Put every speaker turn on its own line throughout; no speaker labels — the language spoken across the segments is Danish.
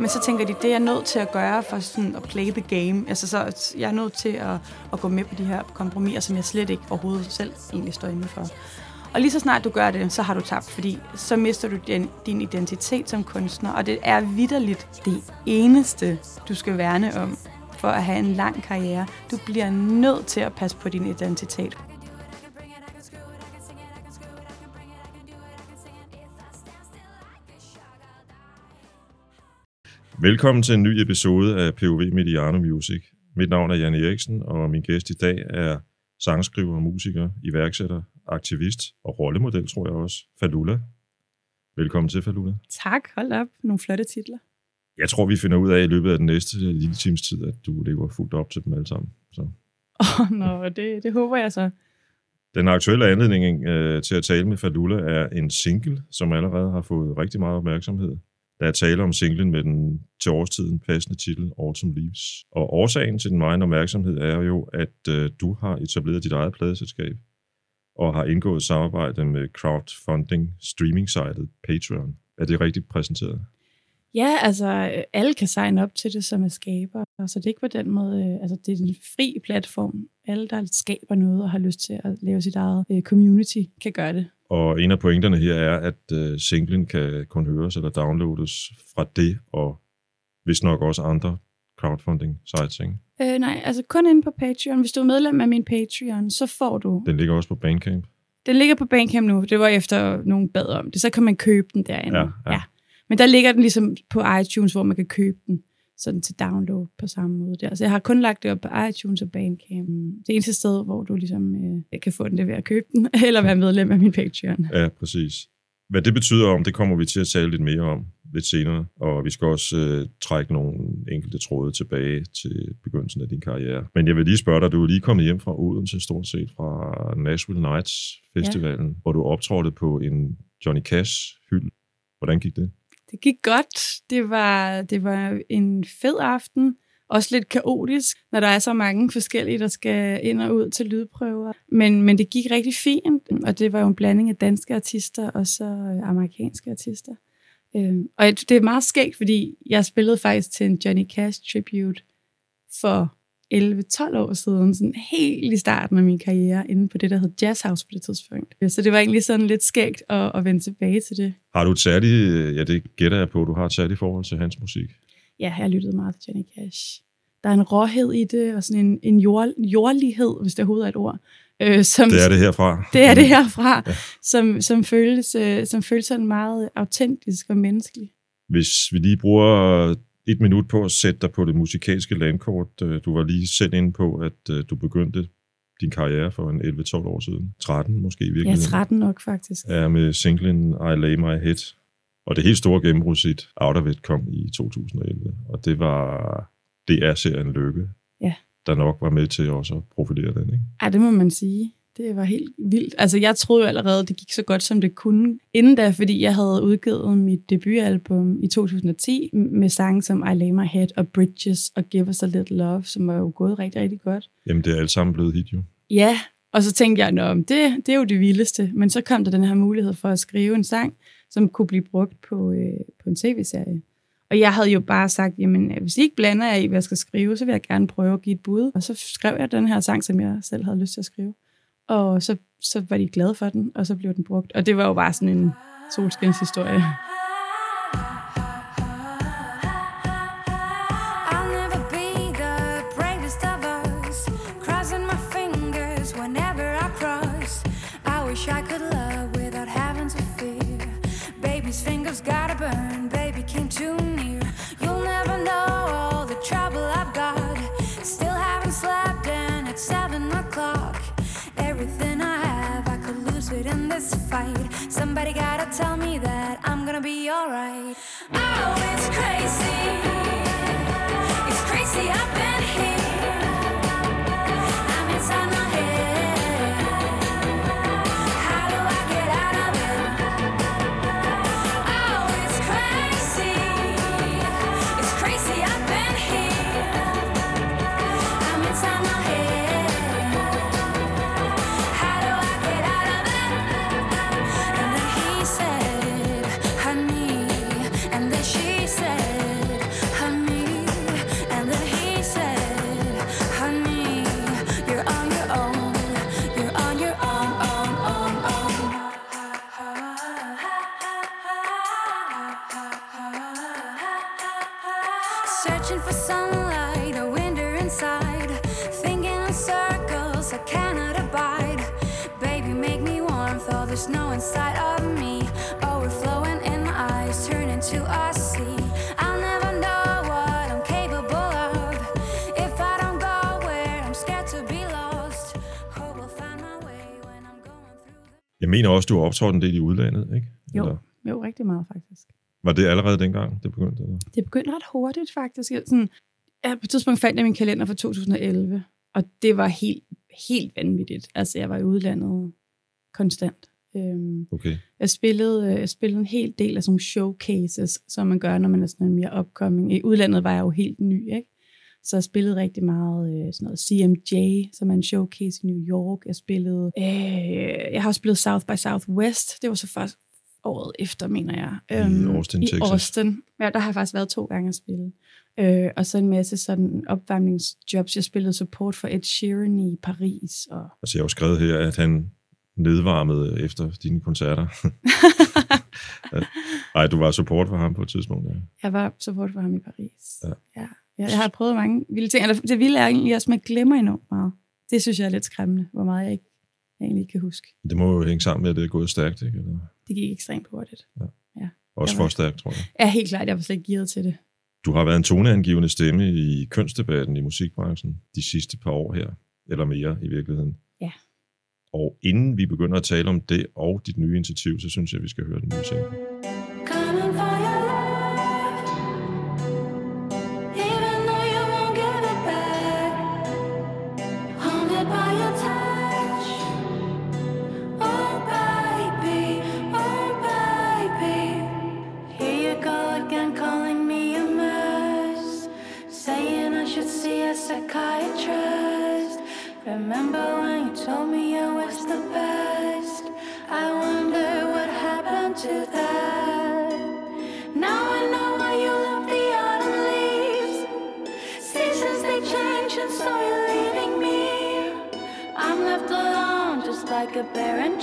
Men så tænker de, det er jeg nødt til at gøre for sådan at play the game. Altså, så jeg er nødt til at, at gå med på de her kompromiser, som jeg slet ikke overhovedet selv egentlig står inde for. Og lige så snart du gør det, så har du tabt, fordi så mister du din, din identitet som kunstner. Og det er vidderligt det eneste, du skal værne om for at have en lang karriere. Du bliver nødt til at passe på din identitet.
Velkommen til en ny episode af POV Mediano Music. Mit navn er Jan Eriksen, og min gæst i dag er sangskriver, musiker, iværksætter, aktivist og rollemodel, tror jeg også, Falula. Velkommen til, Falula.
Tak, hold op. Nogle flotte titler.
Jeg tror, vi finder ud af i løbet af den næste lille times tid, at du lever fuldt op til dem alle sammen. Så.
Åh, oh, no, det, det håber jeg så.
Den aktuelle anledning øh, til at tale med Falula er en single, som allerede har fået rigtig meget opmærksomhed. Der er tale om singlen med den til årstiden passende titel Autumn Leaves. Og årsagen til den meget opmærksomhed er jo, at øh, du har etableret dit eget pladeselskab og har indgået samarbejde med crowdfunding streaming-sitet Patreon. Er det rigtigt præsenteret?
Ja, altså øh, alle kan signe op til det som er skaber, så det er ikke på den måde, øh, altså det er en fri platform. Alle, der skaber noget og har lyst til at lave sit eget øh, community, kan gøre det.
Og en af pointerne her er, at øh, singlen kan kun høres eller downloades fra det, og hvis nok også andre crowdfunding sites, ikke?
Øh, nej, altså kun inde på Patreon. Hvis du er medlem af min Patreon, så får du...
Den ligger også på Bandcamp?
Den ligger på Bandcamp nu. Det var efter nogen bad om det. Så kan man købe den derinde.
Ja, ja.
ja. Men der ligger den ligesom på iTunes, hvor man kan købe den sådan til download på samme måde der. Så jeg har kun lagt det op på iTunes og Bandcamp. Det eneste sted, hvor du ligesom øh, kan få den, det ved at købe den, eller være medlem af min Patreon.
Ja, præcis. Hvad det betyder om, det kommer vi til at tale lidt mere om lidt senere, og vi skal også øh, trække nogle enkelte tråde tilbage til begyndelsen af din karriere. Men jeg vil lige spørge dig, du er lige kommet hjem fra Odense stort set fra Nashville Nights Festivalen, ja. hvor du optrådte på en Johnny Cash hyld. Hvordan gik det?
Det gik godt. Det var, det var en fed aften. Også lidt kaotisk, når der er så mange forskellige, der skal ind og ud til lydprøver. Men, men det gik rigtig fint, og det var jo en blanding af danske artister og så øh, amerikanske artister. Øhm, og det er meget skægt, fordi jeg spillede faktisk til en Johnny Cash tribute for 11-12 år siden, sådan helt i starten af min karriere, inde på det, der hed Jazz House på det tidspunkt. Så det var egentlig sådan lidt skægt at, at vende tilbage til det.
Har du et særligt, ja det gætter jeg på, du har et særligt forhold til hans musik?
Ja, jeg har lyttet meget til Johnny Cash. Der er en råhed i det, og sådan en, en jord, jordlighed, hvis det overhovedet er et ord.
Øh, som, det er det herfra.
Det er det herfra, ja. som, som, føles, øh, som føles sådan meget autentisk og menneskelig.
Hvis vi lige bruger et minut på at sætte dig på det musikalske landkort. Øh, du var lige selv inde på, at øh, du begyndte din karriere for en 11-12 år siden. 13 måske i virkeligheden.
Ja, 13 nok faktisk.
Ja, med singlen I Lay My Head. Og det helt store gennembrud sit Out of It kom i 2011. Og det var DR-serien Lykke,
ja.
der nok var med til også at profilere den, ikke?
Ja, det må man sige. Det var helt vildt. Altså, jeg troede jo allerede, det gik så godt, som det kunne. Inden da, fordi jeg havde udgivet mit debutalbum i 2010 med sange som I Lay My Head og Bridges og Give Us A Little Love, som var jo gået rigtig, rigtig godt.
Jamen, det er alt sammen blevet hit jo.
Ja, og så tænkte jeg, at det, det er jo det vildeste. Men så kom der den her mulighed for at skrive en sang, som kunne blive brugt på, øh, på en tv-serie. Og jeg havde jo bare sagt, jamen hvis I ikke blander jer i, hvad jeg skal skrive, så vil jeg gerne prøve at give et bud. Og så skrev jeg den her sang, som jeg selv havde lyst til at skrive. Og så, så var de glade for den, og så blev den brugt. Og det var jo bare sådan en solskinshistorie. I wish I could love without having to fear. Baby's fingers got this fight. Somebody gotta tell me that I'm gonna be alright. Oh, it's crazy.
Mener også, du har optrådt en del i udlandet, ikke?
Jo.
Eller,
Jo, rigtig meget faktisk.
var det allerede dengang, det begyndte? Eller?
Det begyndte ret hurtigt, faktisk. Jeg, sådan, ja, på et tidspunkt fandt jeg min kalender for 2011, og det var helt, helt vanvittigt. Altså, jeg var i udlandet konstant. Øhm,
Okay.
jeg, spillede, øh, jeg spillede en hel del af sådan nogle showcases, som man gør, når man er sådan en mere upcoming. I udlandet var jeg jo helt ny, ikke? Så jeg spillede rigtig meget øh, sådan noget CMJ, som er en showcase i New York. Jeg spillede, øh, jeg har også spillet South by Southwest. Det var så først året efter, mener jeg. Øhm,
I Austin,
I
Texas.
Austin. Ja, der har jeg faktisk været to gange at spille. Øh, og så en masse sådan opvarmningsjobs. Jeg spillede support for Ed Sheeran i Paris. Og
Altså, jeg har jo skrevet her, at han nedvarmede efter dine koncerter. Nej, du var support for ham på et tidspunkt, ja.
jeg var support for ham i Paris.
Ja.
ja. Jeg, har prøvet mange vilde ting. Eller, det vilde er egentlig også, at man glemmer enormt meget. Det synes jeg er lidt skræmmende, hvor meget jeg ikke jeg egentlig ikke kan huske.
Det må jo hænge sammen med, at det er gået stærkt, ikke? Eller
Det gik ekstremt hurtigt.
også
Jeg var-
for stærkt, tror jeg.
Ja, helt klart. Jeg var slet ikke gearet til det.
Du har været en toneangivende stemme i kønsdebatten i musikbranchen de sidste par år her, eller mere i virkeligheden.
Ja.
Og inden vi begynder at tale om det og dit nye initiativ, så synes jeg, at vi skal høre den nye single.
A barren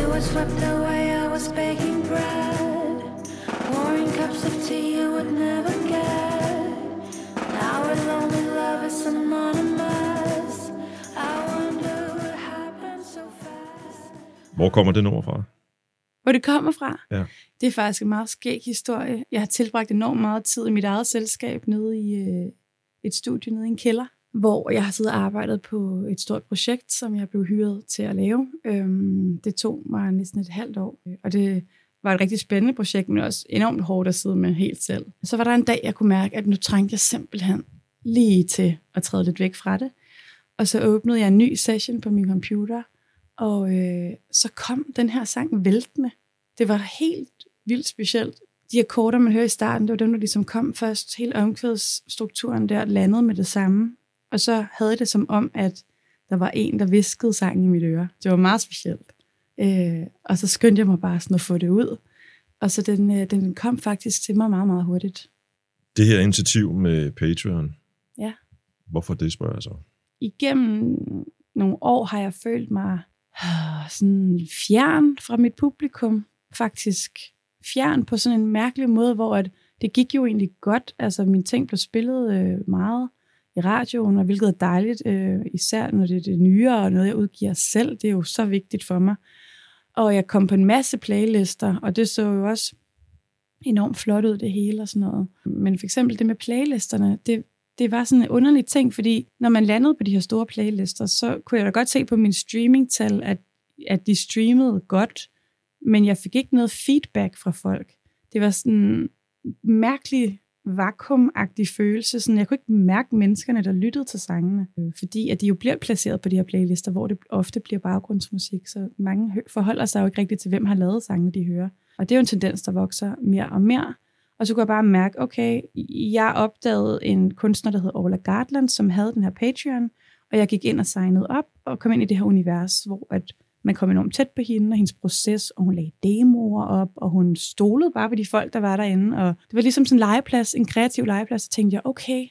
you were swept away. I was baking bread, pouring cups of tea you would never get. Now we're lonely lovers anonymous. I wonder what happened so fast.
Hvor kommer det nummer fra?
Hvor det kommer fra?
Ja.
Det er faktisk en meget skæg historie. Jeg har tilbragt enormt meget tid i mit eget selskab nede i øh, et studie nede i en kælder, hvor jeg har siddet og arbejdet på et stort projekt, som jeg blev hyret til at lave. Øhm, det tog mig næsten et halvt år, øh, og det var et rigtig spændende projekt, men også enormt hårdt at sidde med helt selv. Så var der en dag, jeg kunne mærke, at nu trængte jeg simpelthen lige til at træde lidt væk fra det. Og så åbnede jeg en ny session på min computer, og øh, så kom den her sang væltende. Det var helt vildt specielt. De akkorder, man hører i starten, det var dem, der ligesom kom først. Hele omkvædsstrukturen der landede med det samme. Og så havde jeg det som om, at der var en, der viskede sangen i mit øre. Det var meget specielt. Øh, og så skyndte jeg mig bare sådan at få det ud. Og så den, øh, den kom faktisk til mig meget, meget hurtigt.
Det her initiativ med Patreon.
Ja.
Hvorfor det, spørger jeg så?
igennem nogle år har jeg følt mig øh, sådan fjern fra mit publikum, faktisk. Fjern på sådan en mærkelig måde, hvor at det gik jo egentlig godt. Altså, mine ting blev spillet øh, meget i radioen, og hvilket er dejligt, øh, især når det er det nye, og noget, jeg udgiver selv. Det er jo så vigtigt for mig. Og jeg kom på en masse playlister, og det så jo også enormt flot ud, det hele og sådan noget. Men for eksempel det med playlisterne, det, det var sådan en underlig ting, fordi når man landede på de her store playlister, så kunne jeg da godt se på min streamingtal, at, at de streamede godt, men jeg fik ikke noget feedback fra folk. Det var sådan en mærkelig vakuumagtig følelse. Sådan, jeg kunne ikke mærke menneskerne, der lyttede til sangene, øh, fordi at de jo bliver placeret på de her playlister, hvor det ofte bliver baggrundsmusik, så mange forholder sig jo ikke rigtigt til, hvem har lavet sangene, de hører. Og det er jo en tendens, der vokser mere og mere. Og så kunne jeg bare mærke, okay, jeg opdagede en kunstner, der hed Ola Gardland, som havde den her Patreon, og jeg gik ind og signede op og kom ind i det her univers, hvor at man kom enormt tæt på hende og hendes proces, og hun lagde demoer op, og hun stolede bare på de folk, der var derinde. Og det var ligesom sådan en legeplads, en kreativ legeplads, og tænkte jeg, okay,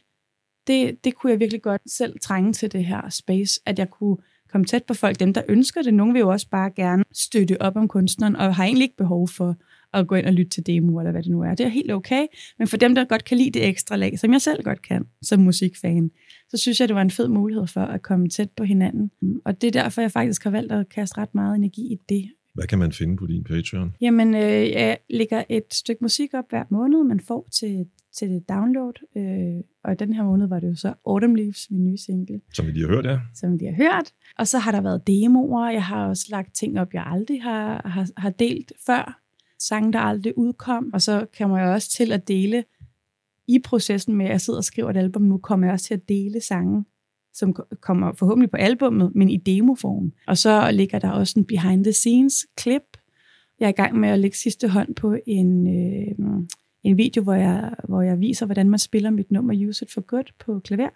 det, det kunne jeg virkelig godt selv trænge til det her space, at jeg kunne komme tæt på folk, dem der ønsker det. Nogle vil jo også bare gerne støtte op om kunstneren, og har egentlig ikke behov for at gå ind og lytte til demo, eller hvad det nu er. Det er helt okay, men for dem, der godt kan lide det ekstra lag, som jeg selv godt kan, som musikfan, så synes jeg, det var en fed mulighed for at komme tæt på hinanden. Og det er derfor, jeg faktisk har valgt at kaste ret meget energi i det.
Hvad kan man finde på din Patreon?
Jamen, øh, jeg lægger et stykke musik op hver måned, man får til, til download. Øh, og den her måned var det jo så Autumn Leaves, min nye single.
Som vi lige har hørt, ja.
Som vi lige har hørt. Og så har der været demoer. Jeg har også lagt ting op, jeg aldrig har, har, har delt før. Sange, der aldrig udkom. Og så kommer jeg også til at dele i processen med, at jeg sidder og skriver et album nu, kommer jeg også til at dele sange, som kommer forhåbentlig på albummet, men i demoform. Og så ligger der også en behind the scenes klip. Jeg er i gang med at lægge sidste hånd på en, øh, en video, hvor jeg, hvor jeg viser, hvordan man spiller mit nummer Use It For Good på klaver.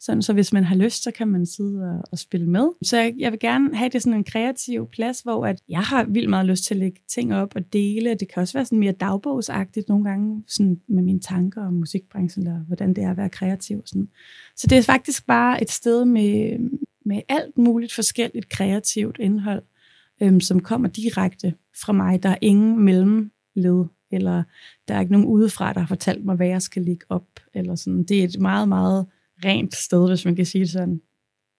Sådan, så hvis man har lyst, så kan man sidde og, og spille med. Så jeg, jeg vil gerne have det sådan en kreativ plads, hvor at jeg har vildt meget lyst til at lægge ting op og dele. Det kan også være sådan mere dagbogsagtigt nogle gange, sådan med mine tanker om musikbranchen, eller hvordan det er at være kreativ. Sådan. Så det er faktisk bare et sted med, med alt muligt forskelligt kreativt indhold, øhm, som kommer direkte fra mig. Der er ingen mellemled, eller der er ikke nogen udefra, der har fortalt mig, hvad jeg skal lægge op. Eller sådan. Det er et meget, meget rent sted, hvis man kan sige det sådan.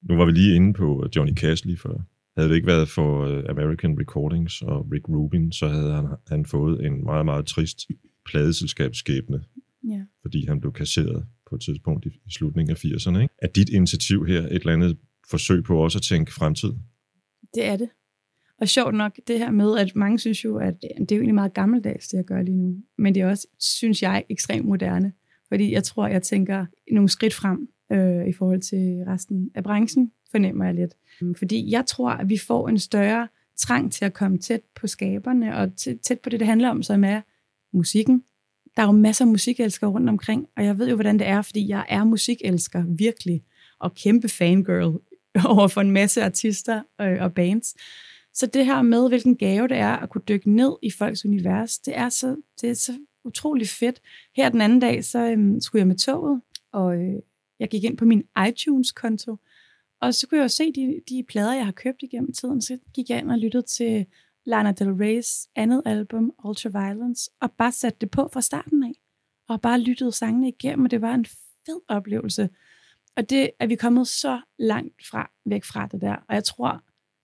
Nu var vi lige inde på Johnny Cash lige før. Havde det ikke været for øh, American Recordings og Rick Rubin, så havde han, han fået en meget, meget trist pladeselskabsskæbne,
ja.
fordi han blev kasseret på et tidspunkt i, i slutningen af 80'erne. Ikke? Er dit initiativ her et eller andet forsøg på også at tænke fremtid?
Det er det. Og sjovt nok, det her med, at mange synes jo, at det er jo egentlig meget gammeldags, det jeg gør lige nu. Men det er også, synes jeg, ekstremt moderne. Fordi jeg tror, jeg tænker nogle skridt frem øh, i forhold til resten af branchen, fornemmer jeg lidt. Mm, fordi jeg tror, at vi får en større trang til at komme tæt på skaberne, og tæt på det, det handler om, som er musikken. Der er jo masser af musikelskere rundt omkring, og jeg ved jo, hvordan det er, fordi jeg er musikelsker, virkelig, og kæmpe fangirl over for en masse artister øh, og bands. Så det her med, hvilken gave det er at kunne dykke ned i folks univers, det er så, det er så utrolig fedt. Her den anden dag, så øhm, skulle jeg med toget, og øh, jeg gik ind på min iTunes-konto, og så kunne jeg jo se de, de plader, jeg har købt igennem tiden. Så gik jeg ind og lyttede til Lana Del Rey's andet album, Ultraviolence, og bare satte det på fra starten af. Og bare lyttede sangene igennem, og det var en fed oplevelse. Og det er vi kommet så langt fra, væk fra det der. Og jeg tror,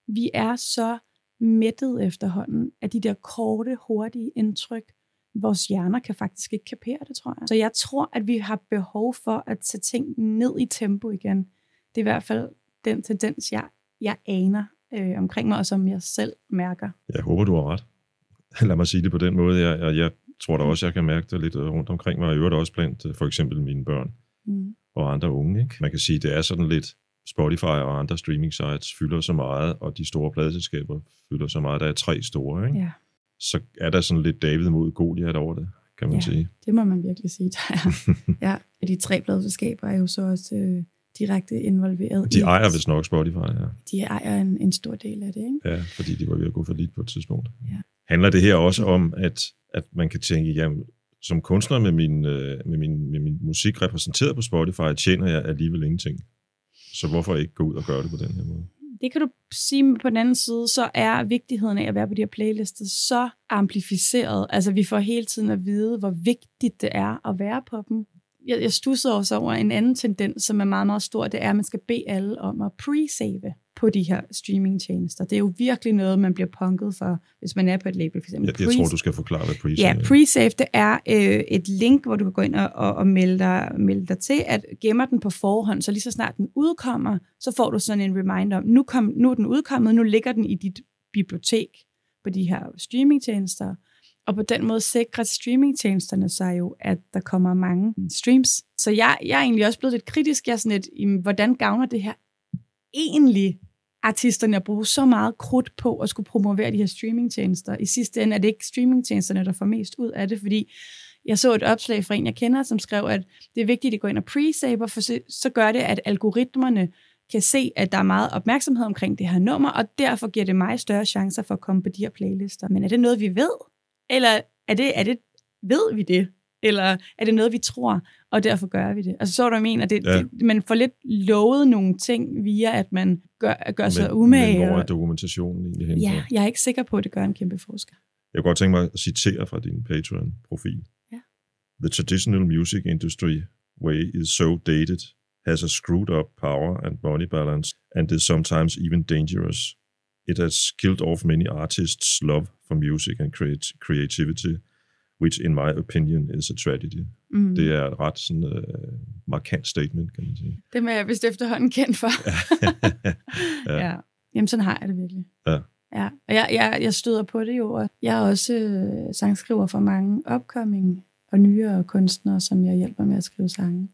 vi er så mættet efterhånden af de der korte, hurtige indtryk, vores hjerner kan faktisk ikke kapere det, tror jeg. Så jeg tror, at vi har behov for at tage ting ned i tempo igen. Det er i hvert fald den tendens, jeg, jeg aner øh, omkring mig, og som jeg selv mærker.
Jeg håber, du har ret. Lad mig sige det på den måde. Jeg, jeg, jeg tror da også, jeg kan mærke det lidt rundt omkring mig, og i øvrigt også blandt øh, for eksempel mine børn mm. og andre unge. Ikke? Man kan sige, det er sådan lidt Spotify og andre streaming sites fylder så meget, og de store pladeselskaber fylder så meget. Der er tre store, ikke?
Ja
så er der sådan lidt David mod Goliath over det, kan man
ja,
sige.
det må man virkelig sige, der er. ja, de tre pladselskaber er jo så også øh, direkte involveret.
De ejer vist nok Spotify, ja.
De ejer en, en stor del af det, ikke?
Ja, fordi de var ved at gå for lidt på et tidspunkt.
Ja.
Handler det her også om, at, at man kan tænke, jamen, som kunstner med min, øh, med, min, med min musik repræsenteret på Spotify, tjener jeg alligevel ingenting. Så hvorfor ikke gå ud og gøre det på den her måde?
Det kan du sige på den anden side, så er vigtigheden af at være på de her playlister så amplificeret. Altså vi får hele tiden at vide, hvor vigtigt det er at være på dem. Jeg, jeg stusser også over en anden tendens, som er meget, meget stor, det er, at man skal bede alle om at pre-save på de her streamingtjenester. Det er jo virkelig noget, man bliver punket for, hvis man er på et label. For eksempel.
Jeg, jeg tror, du skal forklare, hvad pre-save
Ja, pre-save, det er øh, et link, hvor du kan gå ind og, og, og melde, dig, melde dig til, at gemmer den på forhånd, så lige så snart den udkommer, så får du sådan en reminder om, nu, kom, nu er den udkommet, nu ligger den i dit bibliotek på de her streamingtjenester. Og på den måde sikrer streamingtjenesterne sig jo, at der kommer mange streams. Så jeg, jeg er egentlig også blevet lidt kritisk. Jeg er sådan lidt, hvordan gavner det her egentlig artisterne at bruge så meget krudt på at skulle promovere de her streamingtjenester. I sidste ende er det ikke streamingtjenesterne, der får mest ud af det, fordi jeg så et opslag fra en, jeg kender, som skrev, at det er vigtigt at gå ind og pre-saver, for så, så gør det, at algoritmerne kan se, at der er meget opmærksomhed omkring det her nummer, og derfor giver det mig større chancer for at komme på de her playlister. Men er det noget, vi ved? Eller er det, er det ved vi det? Eller er det noget, vi tror, og derfor gør vi det? Altså, så du, jeg mener, det, ja. det, man får lidt lovet nogle ting via, at man gør, gør sig
men,
umage.
Men hvor er dokumentationen egentlig hen?
Ja, jeg er ikke sikker på, at det gør en kæmpe forskel.
Jeg kunne godt tænke mig at citere fra din Patreon-profil.
Ja.
The traditional music industry way is so dated, has a screwed up power and money balance, and is sometimes even dangerous. It has killed off many artists' love for music and creativity, which in my opinion is a tragedy.
Mm.
Det er et ret sådan, uh, markant statement, kan man sige.
Det er jeg vist efterhånden kendt for.
Ja.
ja. Jamen, sådan har jeg det virkelig.
Ja.
Ja, og jeg, jeg, jeg støder på det jo, og jeg er også øh, sangskriver for mange upcoming og nyere kunstnere, som jeg hjælper med at skrive sange.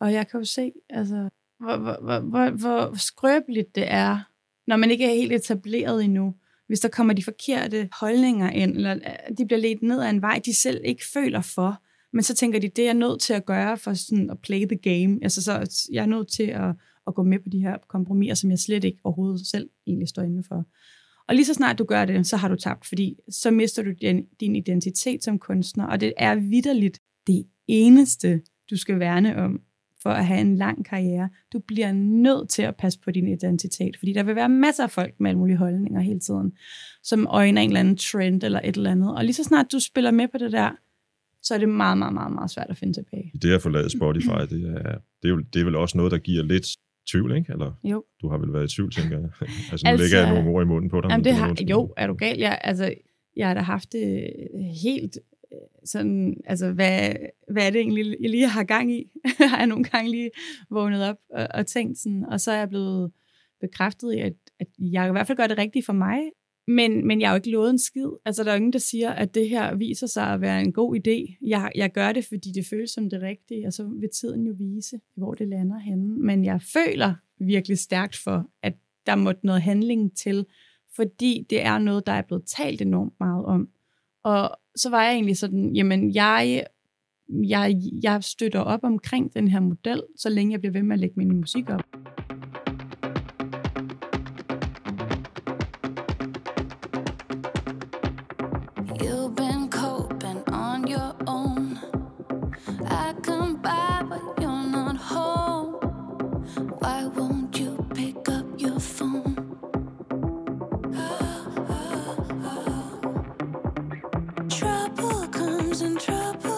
Og jeg kan jo se, altså, hvor, hvor, hvor, hvor, hvor skrøbeligt det er, når man ikke er helt etableret endnu, hvis der kommer de forkerte holdninger ind, eller øh, de bliver ledt ned ad en vej, de selv ikke føler for, men så tænker de, det er jeg nødt til at gøre for sådan at play the game. Altså, så jeg er nødt til at, at gå med på de her kompromiser, som jeg slet ikke overhovedet selv egentlig står inde for. Og lige så snart du gør det, så har du tabt, fordi så mister du din, din identitet som kunstner, og det er vidderligt det eneste, du skal værne om for at have en lang karriere. Du bliver nødt til at passe på din identitet, fordi der vil være masser af folk med alle mulige holdninger hele tiden, som øjner en eller anden trend eller et eller andet. Og lige så snart du spiller med på det der, så er det meget, meget, meget, meget svært at finde tilbage.
Det at forlade Spotify, det er, det, er jo, det er vel også noget, der giver lidt tvivl, ikke? Eller
Jo.
du har vel været i tvivl, tænker jeg. altså, nu
Altså,
lægger jeg nogle ord i munden på dig.
Jamen,
men
det har, jo, er du gal? Jeg, altså, jeg har da haft det helt sådan, altså, hvad, hvad er det egentlig, jeg lige har gang i? har jeg nogle gange lige vågnet op og, og tænkt sådan, og så er jeg blevet bekræftet i, at, at jeg i hvert fald gør det rigtigt for mig, men, men jeg har jo ikke lovet en skid. Altså, der er ingen, der siger, at det her viser sig at være en god idé. Jeg, jeg gør det, fordi det føles som det rigtige, og så vil tiden jo vise, hvor det lander henne. Men jeg føler virkelig stærkt for, at der måtte noget handling til, fordi det er noget, der er blevet talt enormt meget om. Og så var jeg egentlig sådan, jamen jeg, jeg, jeg støtter op omkring den her model, så længe jeg bliver ved med at lægge min musik op.
In trouble.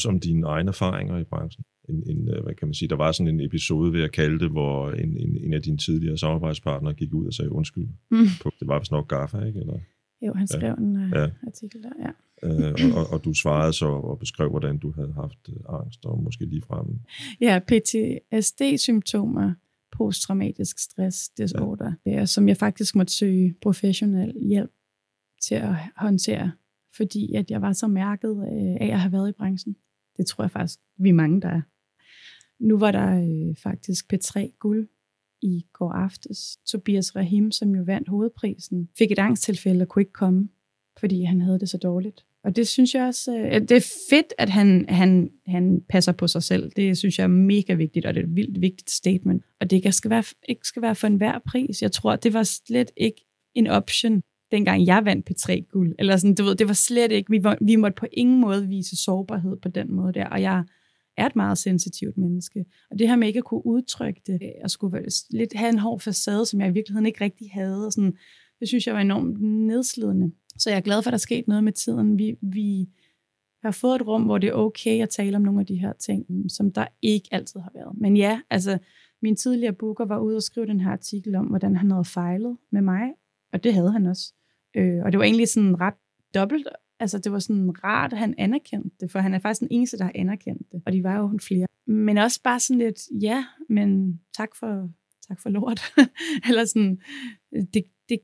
Også om dine egne erfaringer i branchen? En, en, øh, hvad kan man sige, der var sådan en episode, vil jeg kalde det, hvor en, en, en af dine tidligere samarbejdspartnere gik ud og sagde undskyld.
Mm.
På, det var vist nok Gaffa, ikke? Eller,
Jo, han skrev en uh,
Ja.
ja. artikel der, ja.
øh, og, og, du svarede så og beskrev, hvordan du havde haft øh, angst og måske ligefrem
Ja, PTSD-symptomer, posttraumatisk stress disorder, ja. som jeg faktisk måtte søge professionel hjælp til at håndtere, fordi at jeg var så mærket øh, af at have været i branchen. Det tror jeg faktisk, vi er mange, der er. Nu var der øh, faktisk P3 guld i går aftes. Tobias Rahim, som jo vandt hovedprisen, fik et angsttilfælde og kunne ikke komme, fordi han havde det så dårligt. Og det synes jeg også, øh, det er fedt, at han, han, han passer på sig selv. Det synes jeg er mega vigtigt, og det er et vildt vigtigt statement. Og det ikke skal være, ikke skal være for enhver pris. Jeg tror, det var slet ikke en option dengang jeg vandt P3-guld. Eller sådan, du ved, det var slet ikke, vi, var, vi måtte på ingen måde vise sårbarhed på den måde der, og jeg er et meget sensitivt menneske. Og det her med ikke at kunne udtrykke det, øh, og skulle lidt have en hård facade, som jeg i virkeligheden ikke rigtig havde, og sådan, det synes jeg var enormt nedslidende. Så jeg er glad for, at der er sket noget med tiden. Vi, vi har fået et rum, hvor det er okay at tale om nogle af de her ting, som der ikke altid har været. Men ja, altså, min tidligere booker var ude og skrive den her artikel om, hvordan han havde fejlet med mig, og det havde han også. Øh, og det var egentlig sådan ret dobbelt. Altså, det var sådan rart, at han anerkendte det, for han er faktisk den eneste, der har anerkendt det. Og de var jo flere. Men også bare sådan lidt, ja, men tak for, tak for lort. Eller sådan, det, det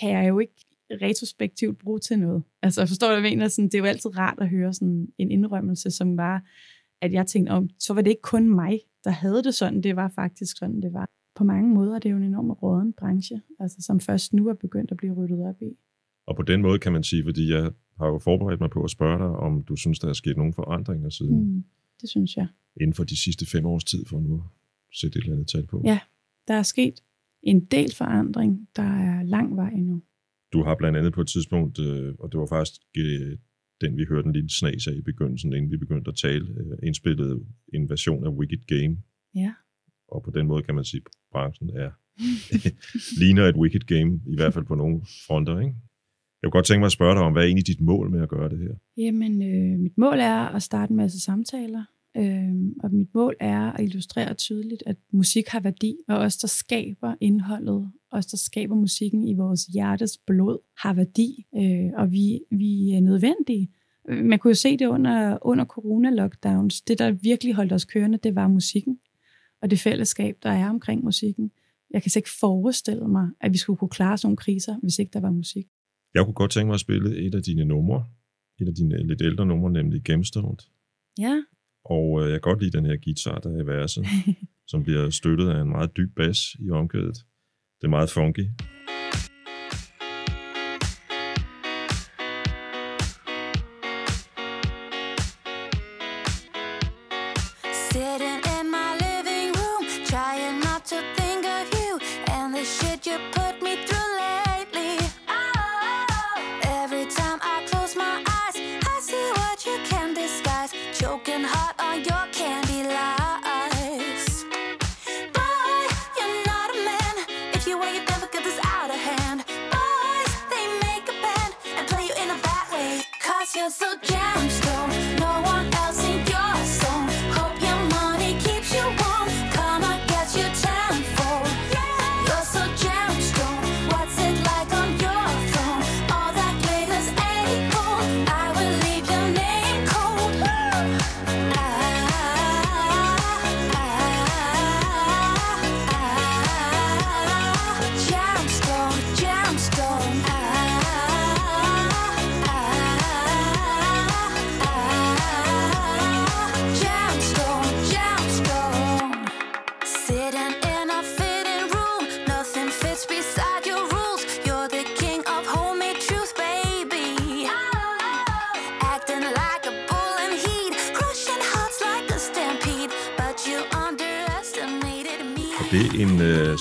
kan jeg jo ikke retrospektivt bruge til noget. Altså, forstår du, hvad jeg mener? Sådan, det er jo altid rart at høre sådan en indrømmelse, som var, at jeg tænkte, om, så var det ikke kun mig, der havde det sådan. Det var faktisk sådan, det var. På mange måder det er jo en enorm råden branche, altså, som først nu er begyndt at blive ryddet op i.
Og på den måde kan man sige, fordi jeg har jo forberedt mig på at spørge dig, om du synes, der er sket nogle forandringer siden.
Mm, det synes jeg.
Inden for de sidste fem års tid, for nu at sætte et eller andet tal på.
Ja, der er sket en del forandring. Der er lang vej endnu.
Du har blandt andet på et tidspunkt, øh, og det var faktisk øh, den, vi hørte en lille snas af i begyndelsen, inden vi begyndte at tale, øh, indspillet en version af Wicked Game.
Ja.
Og på den måde kan man sige, at branchen er ligner et Wicked Game, i hvert fald på nogle fronter, ikke? Jeg kunne godt tænke mig at spørge dig om, hvad er egentlig dit mål med at gøre det her?
Jamen, øh, mit mål er at starte en masse samtaler, øh, og mit mål er at illustrere tydeligt, at musik har værdi, og os, der skaber indholdet, os, der skaber musikken i vores hjertes blod, har værdi, øh, og vi, vi er nødvendige. Man kunne jo se det under, under corona-lockdowns. Det, der virkelig holdt os kørende, det var musikken, og det fællesskab, der er omkring musikken. Jeg kan slet ikke forestille mig, at vi skulle kunne klare sådan nogle kriser, hvis ikke der var musik.
Jeg kunne godt tænke mig at spille et af dine numre, et af dine lidt ældre numre, nemlig Gemstone.
Ja.
Og øh, jeg kan godt lide den her guitar, der er i verset, som bliver støttet af en meget dyb bas i omkvædet. Det er meget funky.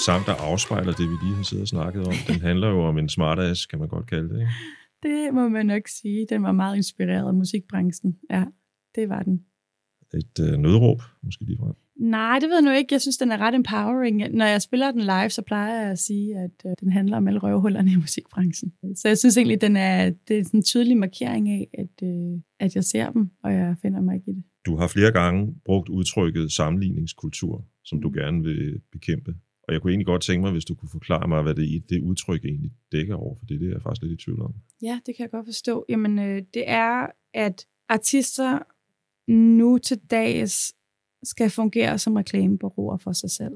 Sang, der afspejler det, vi lige har siddet og snakket om. Den handler jo om en smartass, kan man godt kalde det, ikke?
Det må man nok sige. Den var meget inspireret af musikbranchen. Ja, det var den.
Et øh, nødråb, måske lige fra.
Nej, det ved jeg nu ikke. Jeg synes, den er ret empowering. Når jeg spiller den live, så plejer jeg at sige, at øh, den handler om alle røvhullerne i musikbranchen. Så jeg synes egentlig, den er, det er sådan en tydelig markering af, at, øh, at jeg ser dem, og jeg finder mig ikke i det.
Du har flere gange brugt udtrykket sammenligningskultur, som du mm. gerne vil bekæmpe. Og jeg kunne egentlig godt tænke mig, hvis du kunne forklare mig, hvad det, det udtryk egentlig dækker over, for det, det er jeg faktisk lidt i tvivl om.
Ja, det kan jeg godt forstå. Jamen, øh, det er, at artister nu til dags skal fungere som reklamebureauer for sig selv.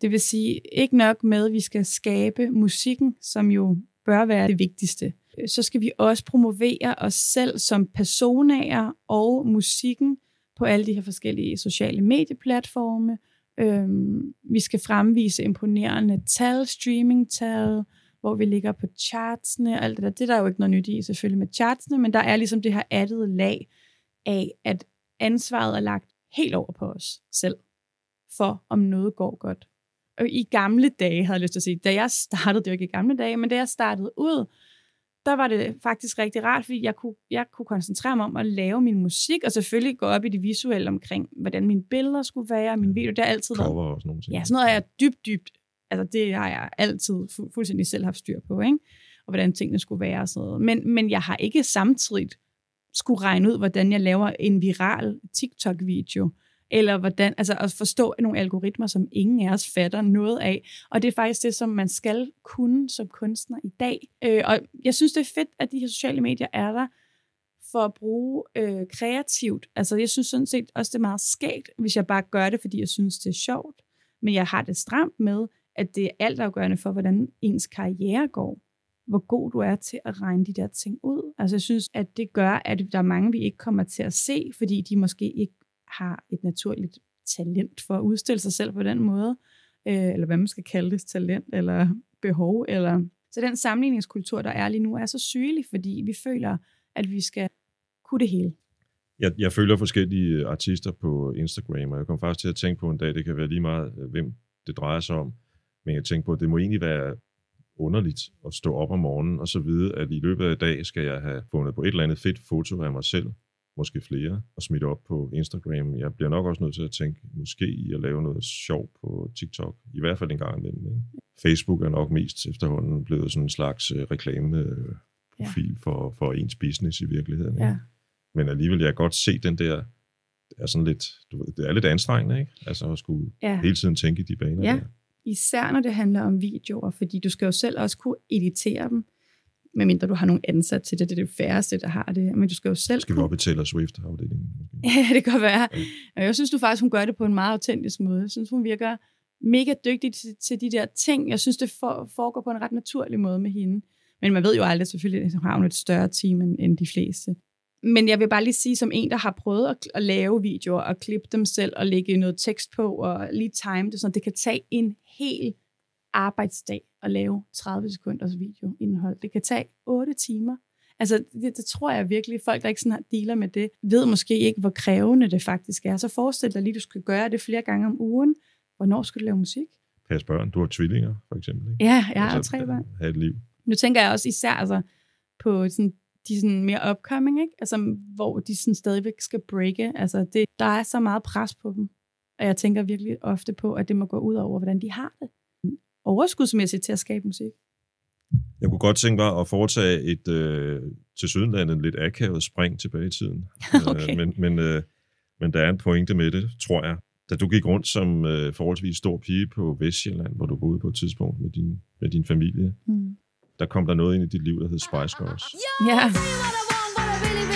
Det vil sige, ikke nok med, at vi skal skabe musikken, som jo bør være det vigtigste. Øh, så skal vi også promovere os selv som personager og musikken på alle de her forskellige sociale medieplatforme, Øhm, vi skal fremvise imponerende tal, streamingtal, hvor vi ligger på chartsene og alt det der. Det er der jo ikke noget nyt i selvfølgelig med chartsene, men der er ligesom det her addede lag af, at ansvaret er lagt helt over på os selv, for om noget går godt. Og i gamle dage, havde jeg lyst til at sige, da jeg startede, det var ikke i gamle dage, men da jeg startede ud, der var det faktisk rigtig rart, fordi jeg kunne, jeg kunne koncentrere mig om at lave min musik, og selvfølgelig gå op i det visuelle omkring, hvordan mine billeder skulle være, min video, det har altid været...
Cover og sådan nogle ting.
Ja, sådan noget er jeg dybt, dybt, altså det har jeg altid fu- fuldstændig selv haft styr på, ikke? Og hvordan tingene skulle være og sådan noget. Men, men jeg har ikke samtidig skulle regne ud, hvordan jeg laver en viral TikTok-video, eller hvordan, altså at forstå nogle algoritmer, som ingen af os fatter noget af. Og det er faktisk det, som man skal kunne som kunstner i dag. Øh, og jeg synes, det er fedt, at de her sociale medier er der for at bruge øh, kreativt. Altså jeg synes sådan set også, det er meget skægt, hvis jeg bare gør det, fordi jeg synes, det er sjovt. Men jeg har det stramt med, at det er altafgørende for, hvordan ens karriere går. Hvor god du er til at regne de der ting ud. Altså jeg synes, at det gør, at der er mange, vi ikke kommer til at se, fordi de måske ikke har et naturligt talent for at udstille sig selv på den måde, øh, eller hvad man skal kalde det, talent eller behov. Eller... Så den sammenligningskultur, der er lige nu, er så sygelig, fordi vi føler, at vi skal kunne det hele.
Jeg, jeg følger forskellige øh, artister på Instagram, og jeg kom faktisk til at tænke på en dag, det kan være lige meget, øh, hvem det drejer sig om, men jeg tænkte på, at det må egentlig være underligt at stå op om morgenen og så vide, at i løbet af dag skal jeg have fundet på et eller andet fedt foto af mig selv, måske flere, og smidt op på Instagram. Jeg bliver nok også nødt til at tænke måske i at lave noget sjov på TikTok, i hvert fald en gang imellem. Ikke? Facebook er nok mest efterhånden blevet sådan en slags øh, reklameprofil ja. for, for ens business i virkeligheden. Ikke?
Ja.
Men alligevel, jeg kan godt se den der, er sådan lidt, du ved, det er lidt anstrengende, ikke? Altså at skulle
Ja.
hele tiden tænke i de baner
Ja.
der.
Især når det handler om videoer, fordi du skal jo selv også kunne editere dem, medmindre du har nogen ansat til det. Det er det færreste, der har det. Men du skal jo selv
Skal vi op i Taylor Swift-afdelingen?
Ja, det kan være.
Ja.
Og jeg synes du faktisk, hun gør det på en meget autentisk måde. Jeg synes, hun virker mega dygtig til, til de der ting. Jeg synes, det for, foregår på en ret naturlig måde med hende. Men man ved jo aldrig selvfølgelig, at hun har et større team end, end de fleste. Men jeg vil bare lige sige, som en, der har prøvet at, at lave videoer og klippe dem selv og lægge noget tekst på og lige time det, så det kan tage en hel arbejdsdag at lave 30 sekunders videoindhold. Det kan tage 8 timer. Altså, det, det tror jeg virkelig, folk, der ikke sådan har dealer med det, ved måske ikke, hvor krævende det faktisk er. Så forestil dig lige, du skal gøre det flere gange om ugen. Hvornår skal du lave musik?
Pas børn. Du har tvillinger, for eksempel. Ikke?
Ja, jeg har
Altså,
tre børn.
Have et liv.
Nu tænker jeg også især altså, på sådan, de sådan mere upcoming, ikke? Altså, hvor de sådan stadigvæk skal breake. Altså, det, der er så meget pres på dem. Og jeg tænker virkelig ofte på, at det må gå ud over, hvordan de har det. Overskudsmæssigt til at skabe musik.
Jeg kunne godt tænke mig at foretage et øh, til Sydenlandet lidt akavet spring tilbage i tiden.
Okay.
Øh, men, men, øh, men der er en pointe med det, tror jeg. Da du gik rundt som øh, forholdsvis stor pige på Vestjylland, hvor du boede på et tidspunkt med din, med din familie,
Mm.
der kom der noget ind i dit liv, der hed Spice Girls.
Ja.
I'll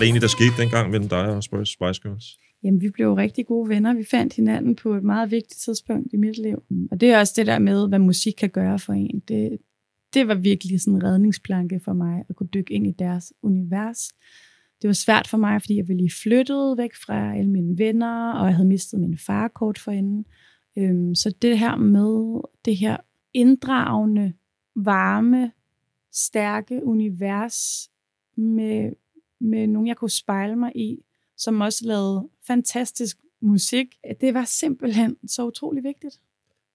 det egentlig, der skete dengang mellem dig og Spice Girls?
Jamen, vi blev jo rigtig gode venner. Vi fandt hinanden på et meget vigtigt tidspunkt i mit liv. Og det er også det der med, hvad musik kan gøre for en. Det, det var virkelig sådan en redningsplanke for mig, at kunne dykke ind i deres univers. Det var svært for mig, fordi jeg ville lige flyttet væk fra alle mine venner, og jeg havde mistet min far kort forinden. Øhm, så det her med det her inddragende, varme, stærke univers med, med nogen, jeg kunne spejle mig i, som også lavede fantastisk musik. Det var simpelthen så utrolig vigtigt.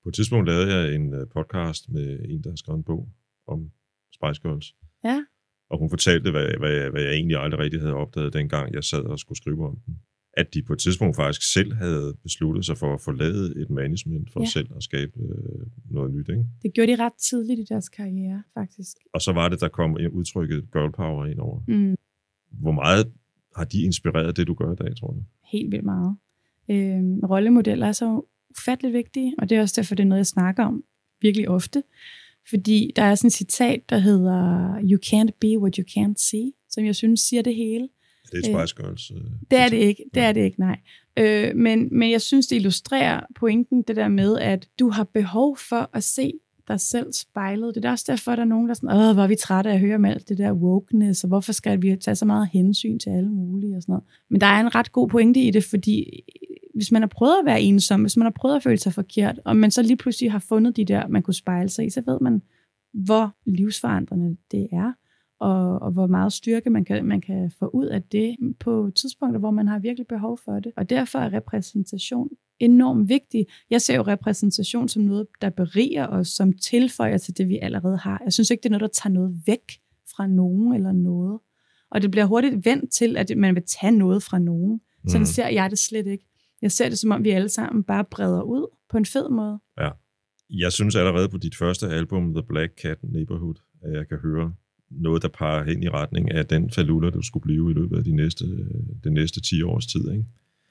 På et tidspunkt lavede jeg en øh, podcast med en, der har skrevet en bog om Spice Girls.
Ja.
Og hun fortalte, hvad, hvad, jeg, hvad jeg egentlig aldrig rigtig havde opdaget, dengang jeg sad og skulle skrive om den. at de på et tidspunkt faktisk selv havde besluttet sig for at forlade et management for
Ja.
ja. selv at skabe øh, noget nyt. Ikke?
Det gjorde de ret tidligt i deres karriere, faktisk.
Og så var det, der kom udtrykket girl power ind over.
Mm.
Hvor meget har de inspireret det, du gør i dag, tror du?
helt vildt meget. Øhm, rollemodeller er så ufatteligt vigtige, og det er også derfor, det er noget, jeg snakker om virkelig ofte. Fordi der er sådan et citat, der hedder You can't be what you can't see, som jeg synes siger det hele.
Er det et Spice Girls? Øh,
Det er det ikke, det er det ikke, nej. Øh, men, men jeg synes, det illustrerer pointen, det der med, at du har behov for at se dig selv spejlet. Det er også derfor, der er nogen, der er sådan, åh, hvor er vi trætte af at høre om alt det der wokeness, og hvorfor skal vi tage så meget hensyn til alle mulige og sådan noget. Men der er en ret god pointe i det, fordi øh, hvis man har prøvet at være ensom, hvis man har prøvet at føle sig forkert, og man så lige pludselig har fundet de der, man kunne spejle sig i, så ved man, hvor livsforandrende det er, og, og hvor meget styrke man kan, man kan få ud af det på tidspunkter, hvor man har virkelig behov for det. Og derfor er repræsentation enormt vigtig. Jeg ser jo repræsentation som noget, der beriger os, som tilføjer til det, vi allerede har. Jeg synes ikke, det er noget, der tager noget væk fra nogen eller noget. Og det bliver hurtigt vendt til, at man vil tage noget fra nogen. Sådan
Mhm.
ser jeg det slet ikke. Jeg ser det, som om vi alle sammen bare breder ud på en fed måde.
Jeg synes allerede på dit første album, The Black Cat Neighborhood, at jeg kan høre noget, der peger hen i retning af den falula, du skulle blive i løbet af de næste, de næste 10 års tid. Ikke?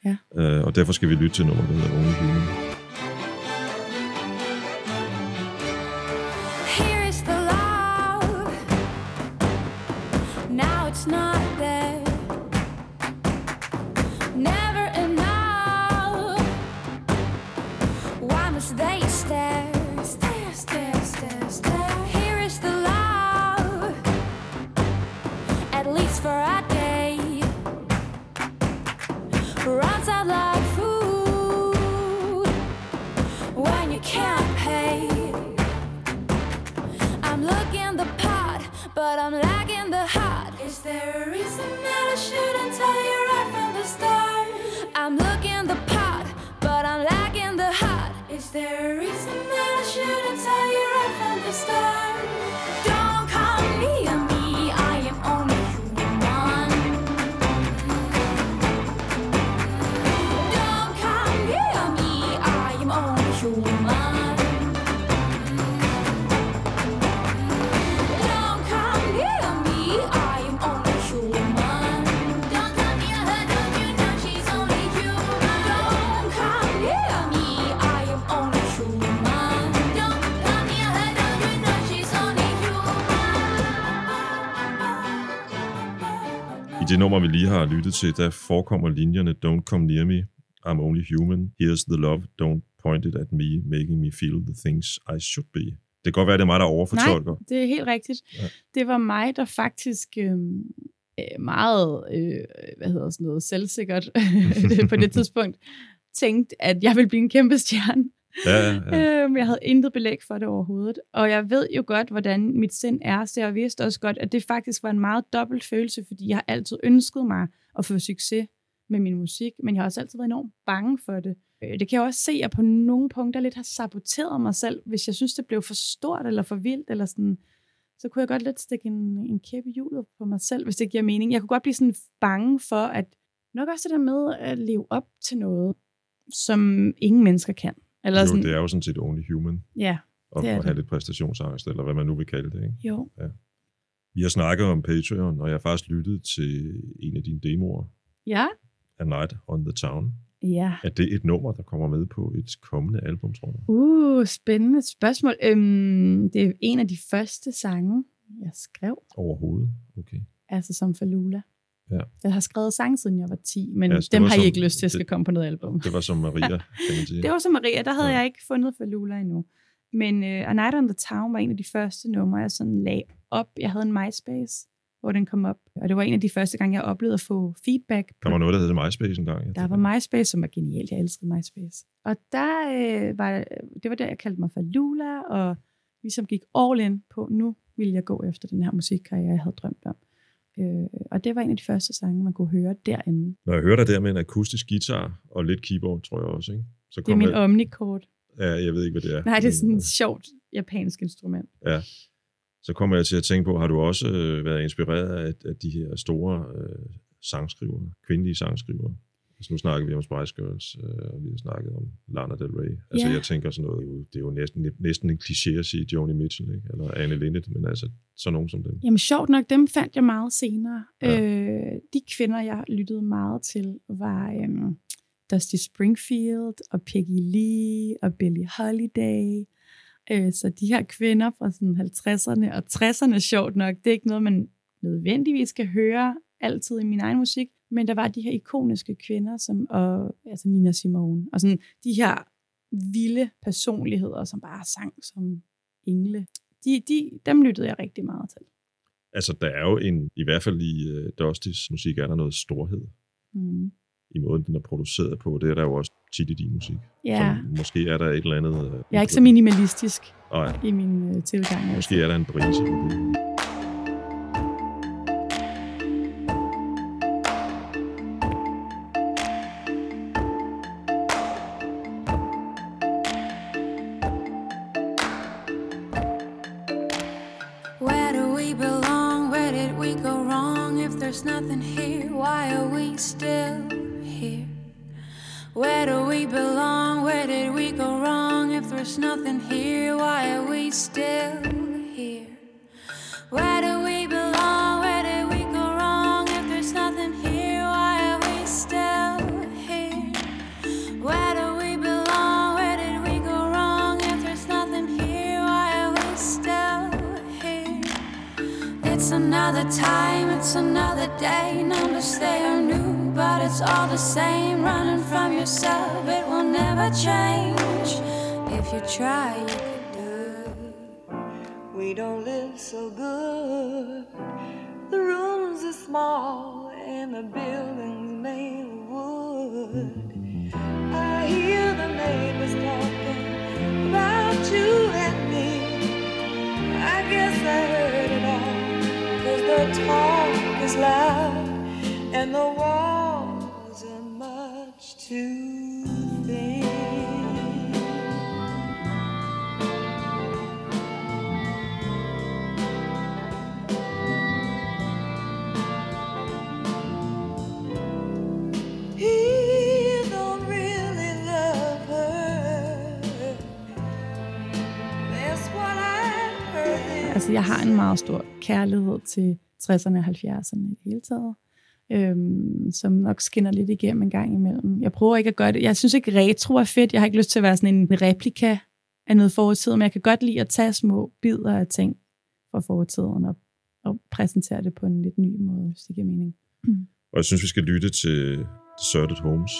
Ja.
Øh, og derfor skal vi lytte til noget, der hedder Only Human.
But I'm lacking the heart. Is there a reason that I shouldn't tell you right from the start? I'm looking the part, but I'm lacking the heart. Is there a reason that I shouldn't tell you right from the start?
Det nummer, vi lige har lyttet til, der forekommer linjerne Don't come near me, I'm only human, here's the love, don't point it at me, making me feel the things I should be. Det kan godt være, det er mig, der overfortolker.
Nej, det er helt rigtigt.
Ja.
Det var mig, der faktisk øh, øh, meget, øh, hvad hedder sådan noget, selvsikkert på det tidspunkt, tænkte, at jeg ville blive en kæmpe stjerne.
Ja, ja, ja.
Øhm, jeg havde intet belæg for det overhovedet. Og jeg ved jo godt, hvordan mit sind er, så jeg vidste også godt, at det faktisk var en meget dobbelt følelse, fordi jeg har altid ønsket mig at få succes med min musik, men jeg har også altid været enormt bange for det. Øh, Det kan jeg også se, at jeg på nogle punkter lidt har saboteret mig selv, hvis jeg synes, det blev for stort eller for vildt, eller sådan, så kunne jeg godt lidt stikke en, en kæppe hjulet på mig selv, hvis det giver mening. Jeg kunne godt blive sådan bange for, at nok også det der med at leve op til noget, som ingen mennesker kan. Eller
Jo,
sådan,
det er jo sådan set only human
Ja,
at,
Det er det.
have lidt præstationsangst, eller hvad man nu vil kalde det. Ikke?
jo.
Vi har snakket om Patreon, og jeg har faktisk lyttet til en af dine demoer,
Ja,
A Night on the Town.
ja.
Er det et nummer, der kommer med på et kommende album, tror du?
Uh, spændende spørgsmål. Øhm, det er en af de første sange, jeg skrev,
Overhovedet? Okay.
altså som Falula.
Ja.
Jeg har skrevet sange, siden jeg var 10, men
Ja,
dem har I
som-
ikke lyst til, at skal
det-
komme på noget album.
Det var som Maria, kan man sige.
Det var som Maria, der havde
Ja.
jeg ikke fundet Falula endnu. Men uh, A Night on the Town var en af de første numre, jeg sådan lagde op. Jeg havde en MySpace, hvor den kom op. Og det var en af de første gange, jeg oplevede at få feedback.
Der var noget, der hed MySpace engang.
Der var MySpace, som var genialt. Jeg elskede MySpace. Og der øh, var, det var der, jeg kaldte mig for Lula, og ligesom gik all in på, nu ville jeg gå efter den her musikkarriere, jeg havde drømt om. Øh, og det var en af de første sange, man kunne høre derinde.
Når jeg hører dig der med en akustisk guitar og lidt keyboard, tror jeg også, ikke? Så
Det er min
jeg,
omnikort.
ja, jeg ved ikke, hvad det er.
Nej, det er sådan et sjovt japansk instrument.
Ja. Så kommer jeg til at tænke på, har du også øh, været inspireret af, af de her store øh, sangskrivere, kvindelige sangskrivere,
Altså nu snakker vi om Spice Girls, øh, og vi har snakket om Lana Del Rey. Altså
Ja.
jeg tænker sådan noget, det er jo næsten, næsten en kliché at sige Joni Mitchell, ikke? eller Anne Linnet, men altså sådan nogen som dem.
Jamen sjovt nok, dem fandt jeg meget senere.
Ja.
Øh, de kvinder, jeg lyttede meget til, var øhm, Dusty Springfield og Peggy Lee og Billie Holiday. Øh, så de her kvinder fra sådan 50'erne og 60'erne, sjovt nok, det er ikke noget, man nødvendigvis skal høre altid i min egen musik, men der var de her ikoniske kvinder, som og, altså Nina Simone, og sådan de her vilde personligheder, som bare sang som engle. De, de, dem lyttede jeg rigtig meget til.
Altså der er jo en, i hvert fald i uh, Dustys musik, er der noget storhed
Mm.
i måden, den er produceret på. Det er der jo også tit i din musik.
Ja,
Så måske er der et eller andet... Uh,
jeg er ikke så minimalistisk
Nej,
i min øh, tilgang. Altså.
måske er der en brise på det.
Another time, it's another day. Numbers they are new, but it's all the same. Running from yourself, it will never change. If you try, you die.
We don't live so good. The rooms are small and the buildings made of wood. I hear the neighbors talking about you and me. I guess I heard. The talk is loud and the walls are much too thin. He don't really love her. I
Altså, jeg har en meget stor kærlighed til 60'erne og 70'erne i det hele taget, øhm, som nok skinner lidt igennem en gang imellem. Jeg prøver ikke at gøre det. Jeg synes ikke, retro er fedt. Jeg har ikke lyst til at være sådan en replika af noget fortid, men jeg kan godt lide at tage små bidder af ting fra fortiden og, og præsentere det på en lidt ny måde, hvis det giver mening.
Og jeg synes, vi skal lytte til Deserted Homes.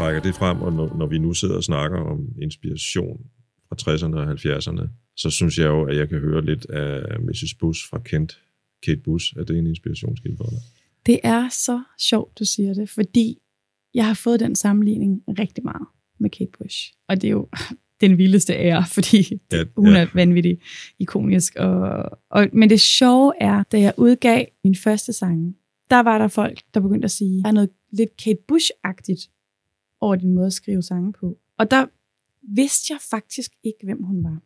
Trækker det frem, og når, når vi nu sidder og snakker om inspiration fra 60'erne og 70'erne, så synes jeg jo, at jeg kan høre lidt af Mrs. Bush fra Kent. Kate Bush, er det en inspirationskilde for dig?
Det er så sjovt, du siger det, fordi jeg har fået den sammenligning rigtig meget med Kate Bush. Og det er jo den vildeste ære, fordi
Ja,
hun
ja.
er vanvittig ikonisk. Og, og, men det sjove er, da jeg udgav min første sang, der var der folk, der begyndte at sige, der er noget lidt Kate Bush-agtigt over din måde at skrive sange på. Og der vidste jeg faktisk ikke, hvem hun var.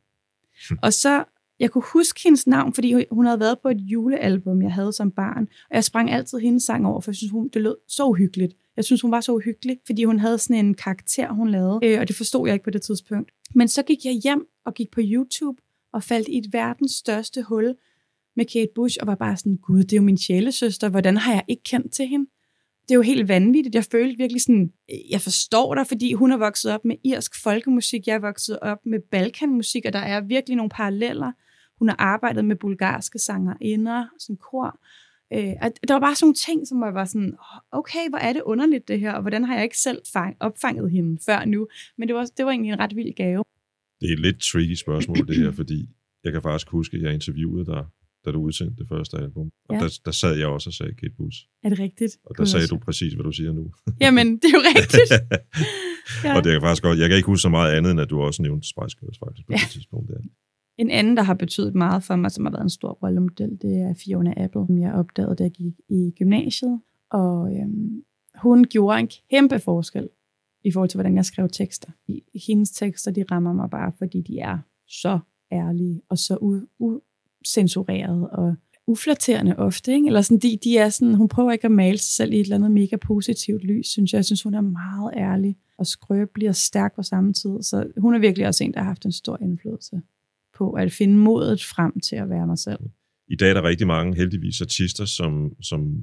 Og så, jeg kunne huske hendes navn, fordi hun havde været på et julealbum, jeg havde som barn. Og jeg sprang altid hendes sang over, for jeg synes, hun, det lød så uhyggeligt. Jeg synes, hun var så uhyggelig, fordi hun havde sådan en karakter, hun lavede, øh, og det forstod jeg ikke på det tidspunkt. Men så gik jeg hjem og gik på YouTube og faldt i et verdens største hul med Kate Bush, og var bare sådan, gud, det er jo min sjælesøster, hvordan har jeg ikke kendt til hende? Det er jo helt vanvittigt. Jeg følte virkelig sådan, jeg forstår dig, fordi hun er vokset op med irsk folkemusik, jeg er vokset op med balkanmusik, og der er virkelig nogle paralleller. Hun har arbejdet med bulgarske sangerinder, sådan kor. Øh, og der var bare sådan nogle ting, som jeg var sådan, okay, hvor er det underligt det her, og hvordan har jeg ikke selv fang, opfanget hende før nu? Men det var, det var egentlig en ret vild gave.
Det er et lidt tricky spørgsmål, det her, fordi jeg kan faktisk huske, at jeg interviewede dig, da du udsendte det første album. Og
Ja.
der, der sad jeg også og sagde Kate Bush.
Er det rigtigt?
Og der sagde du præcis, hvad du siger nu.
Jamen, det er jo rigtigt. Ja.
og det er faktisk godt. Jeg kan ikke huske så meget andet, end at du også nævnte Spice Girls faktisk på
Ja.
det tidspunkt der.
En anden, der har betydet meget for mig, som har været en stor rollemodel, det er Fiona Apple, som jeg opdagede, da jeg gik i gymnasiet. Og øhm, hun gjorde en kæmpe forskel i forhold til, hvordan jeg skrev tekster. Hendes tekster, de rammer mig bare, fordi de er så ærlige og så u- usensurerede og uflatterende ofte. Ikke? Eller sådan, de, de er sådan, hun prøver ikke at male sig selv i et eller andet mega positivt lys, synes jeg. Jeg synes, hun er meget ærlig og skrøbelig og stærk på samme tid. Så hun er virkelig også en, der har haft en stor indflydelse på at finde modet frem til at være mig selv.
I dag er der rigtig mange, heldigvis, artister, som, som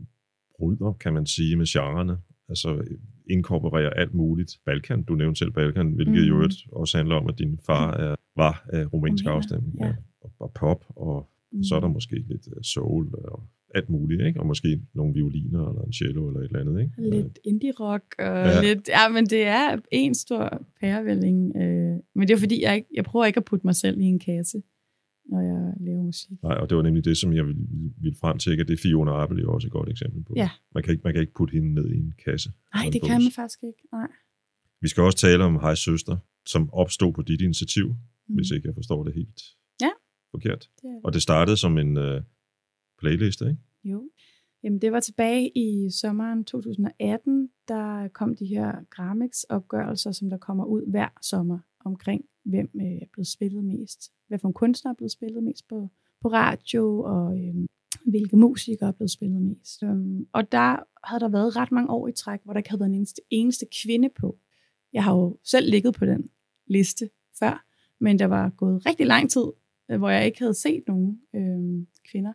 bryder, kan man sige, med genrerne. Altså inkorporerer alt muligt. Balkan, du nævnte selv Balkan, hvilket mm. jo også handler om, at din far er, var af rumænsk
Rumæner,
afstamning.
ja.
Og, og pop, og mm. så er der måske lidt øh, soul og alt muligt, ikke? Og måske nogle violiner eller en cello eller et eller andet, ikke?
Lidt indie-rock og
Ja.
lidt... Ja, men det er en stor pærevælling. Øh, men det er fordi, jeg, ikke, jeg prøver ikke at putte mig selv i en kasse, når jeg laver musik.
Nej, og det var nemlig det, som jeg ville, ville frem til, at det er Fiona Apple jo også et godt eksempel på.
Ja.
Man kan ikke, man kan ikke putte hende ned i en kasse.
Nej, det kan man faktisk ikke. Nej.
Vi skal også tale om Hej Søster, som opstod på dit initiativ, mm.
Mm.
hvis ikke jeg forstår det helt
Ja.
Forkert.
Er det.
Og det startede som en uh, playliste, ikke?
Jo. Jamen, det var tilbage i sommeren 2018, der kom de her Grammix-opgørelser, som der kommer ud hver sommer omkring, hvem øh, er blevet spillet mest. Hvad for en kunstner er blevet spillet mest på, på radio, og øhm, hvilke musikere er blevet spillet mest. Øhm, og der havde der været ret mange år i træk, hvor der ikke havde været en eneste, eneste kvinde på. Jeg har jo selv ligget på den liste før, men der var gået rigtig lang tid, øh, Øh, hvor jeg ikke havde set nogen øh, kvinder.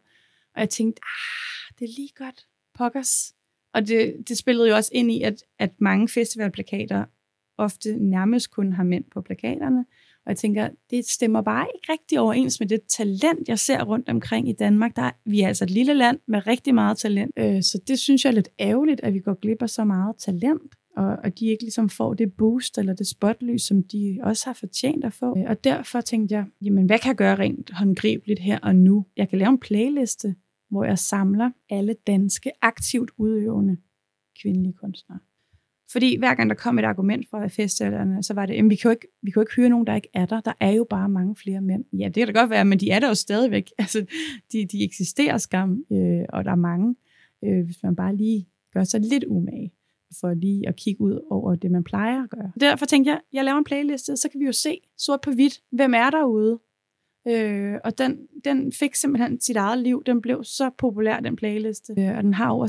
Og jeg tænkte, ah, det er lige godt. Pokkers. Og det, det spillede jo også ind i, at, at mange festivalplakater ofte nærmest kun har mænd på plakaterne. Og jeg tænker, det stemmer bare ikke rigtig overens med det talent, jeg ser rundt omkring i Danmark. Der er, vi er altså et lille land med rigtig meget talent. Øh, så det synes jeg er lidt ærgerligt, at vi går glip af så meget talent. Og, og de ikke ligesom får det boost eller det spotlys, som de også har fortjent at få. Øh, og derfor tænkte jeg, jamen hvad kan jeg gøre rent håndgribeligt her og nu? Jeg kan lave en playliste, hvor jeg samler alle danske aktivt udøvende kvindelige kunstnere. Fordi hver gang der kom et argument fra festivalerne, så var det, at vi kan jo ikke, vi kan jo ikke høre nogen, der ikke er der. Der er jo bare mange flere mænd. Ja, det kan da godt være, men de er der jo stadigvæk. Altså, de, de eksisterer skam, øh, og der er mange, øh, hvis man bare lige gør sig lidt umage for lige at kigge ud over det, man plejer at gøre. Derfor tænkte jeg, jeg laver en playliste, så kan vi jo se sort på hvidt, hvem er derude. Øh, og den, den fik simpelthen sit eget liv. Den blev så populær, den playliste. Øh, og den har over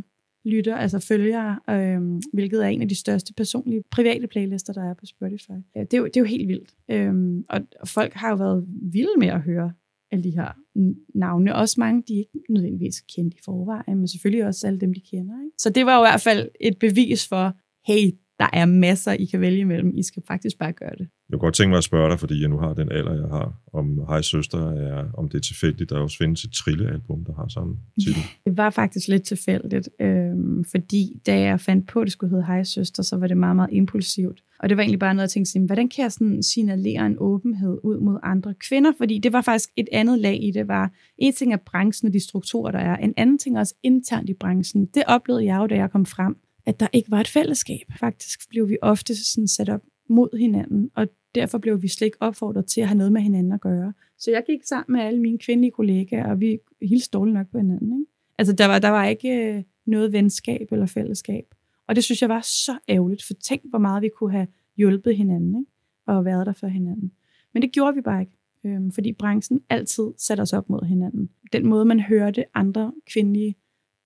6.000 lytter, altså følgere, øh, hvilket er en af de største personlige private playlister, der er på Spotify. Øh, det, er jo, det er jo helt vildt. Øh, og, og folk har jo været vilde med at høre alle de her navne. Også mange, de ikke nødvendigvis kendt i forvejen, men selvfølgelig også alle dem, de kender. Ikke? Så det var jo i hvert fald et bevis for, hey, der er masser, I kan vælge imellem. I skal faktisk bare gøre det.
Jeg kunne godt tænke mig at spørge dig, fordi jeg nu har den alder, jeg har, om Hej Søster er, om det er tilfældigt, der også findes et trillealbum, der har samme titel.
Det var faktisk lidt tilfældigt, øhm, fordi da jeg fandt på, at det skulle hedde Hej Søster, så var det meget, meget impulsivt. Og det var egentlig bare noget, jeg tænkte, sådan, hvordan kan jeg sådan signalere en åbenhed ud mod andre kvinder? Fordi det var faktisk et andet lag i det, var en ting er branchen og de strukturer, der er, en anden ting er også internt i branchen. Det oplevede jeg jo, da jeg kom frem, at der ikke var et fællesskab. Faktisk blev vi ofte sådan sat op mod hinanden, og derfor blev vi slet ikke opfordret til at have noget med hinanden at gøre. Så jeg gik sammen med alle mine kvindelige kollegaer, og vi hilste dårligt nok på hinanden. Ikke? Altså, der var, der var ikke øh, noget venskab eller fællesskab. Og det synes jeg var så ærgerligt, for tænk, hvor meget vi kunne have hjulpet hinanden, ikke? og været der for hinanden. Men det gjorde vi bare ikke, øhm, fordi branchen altid satte os op mod hinanden. Den måde, man hørte andre kvindelige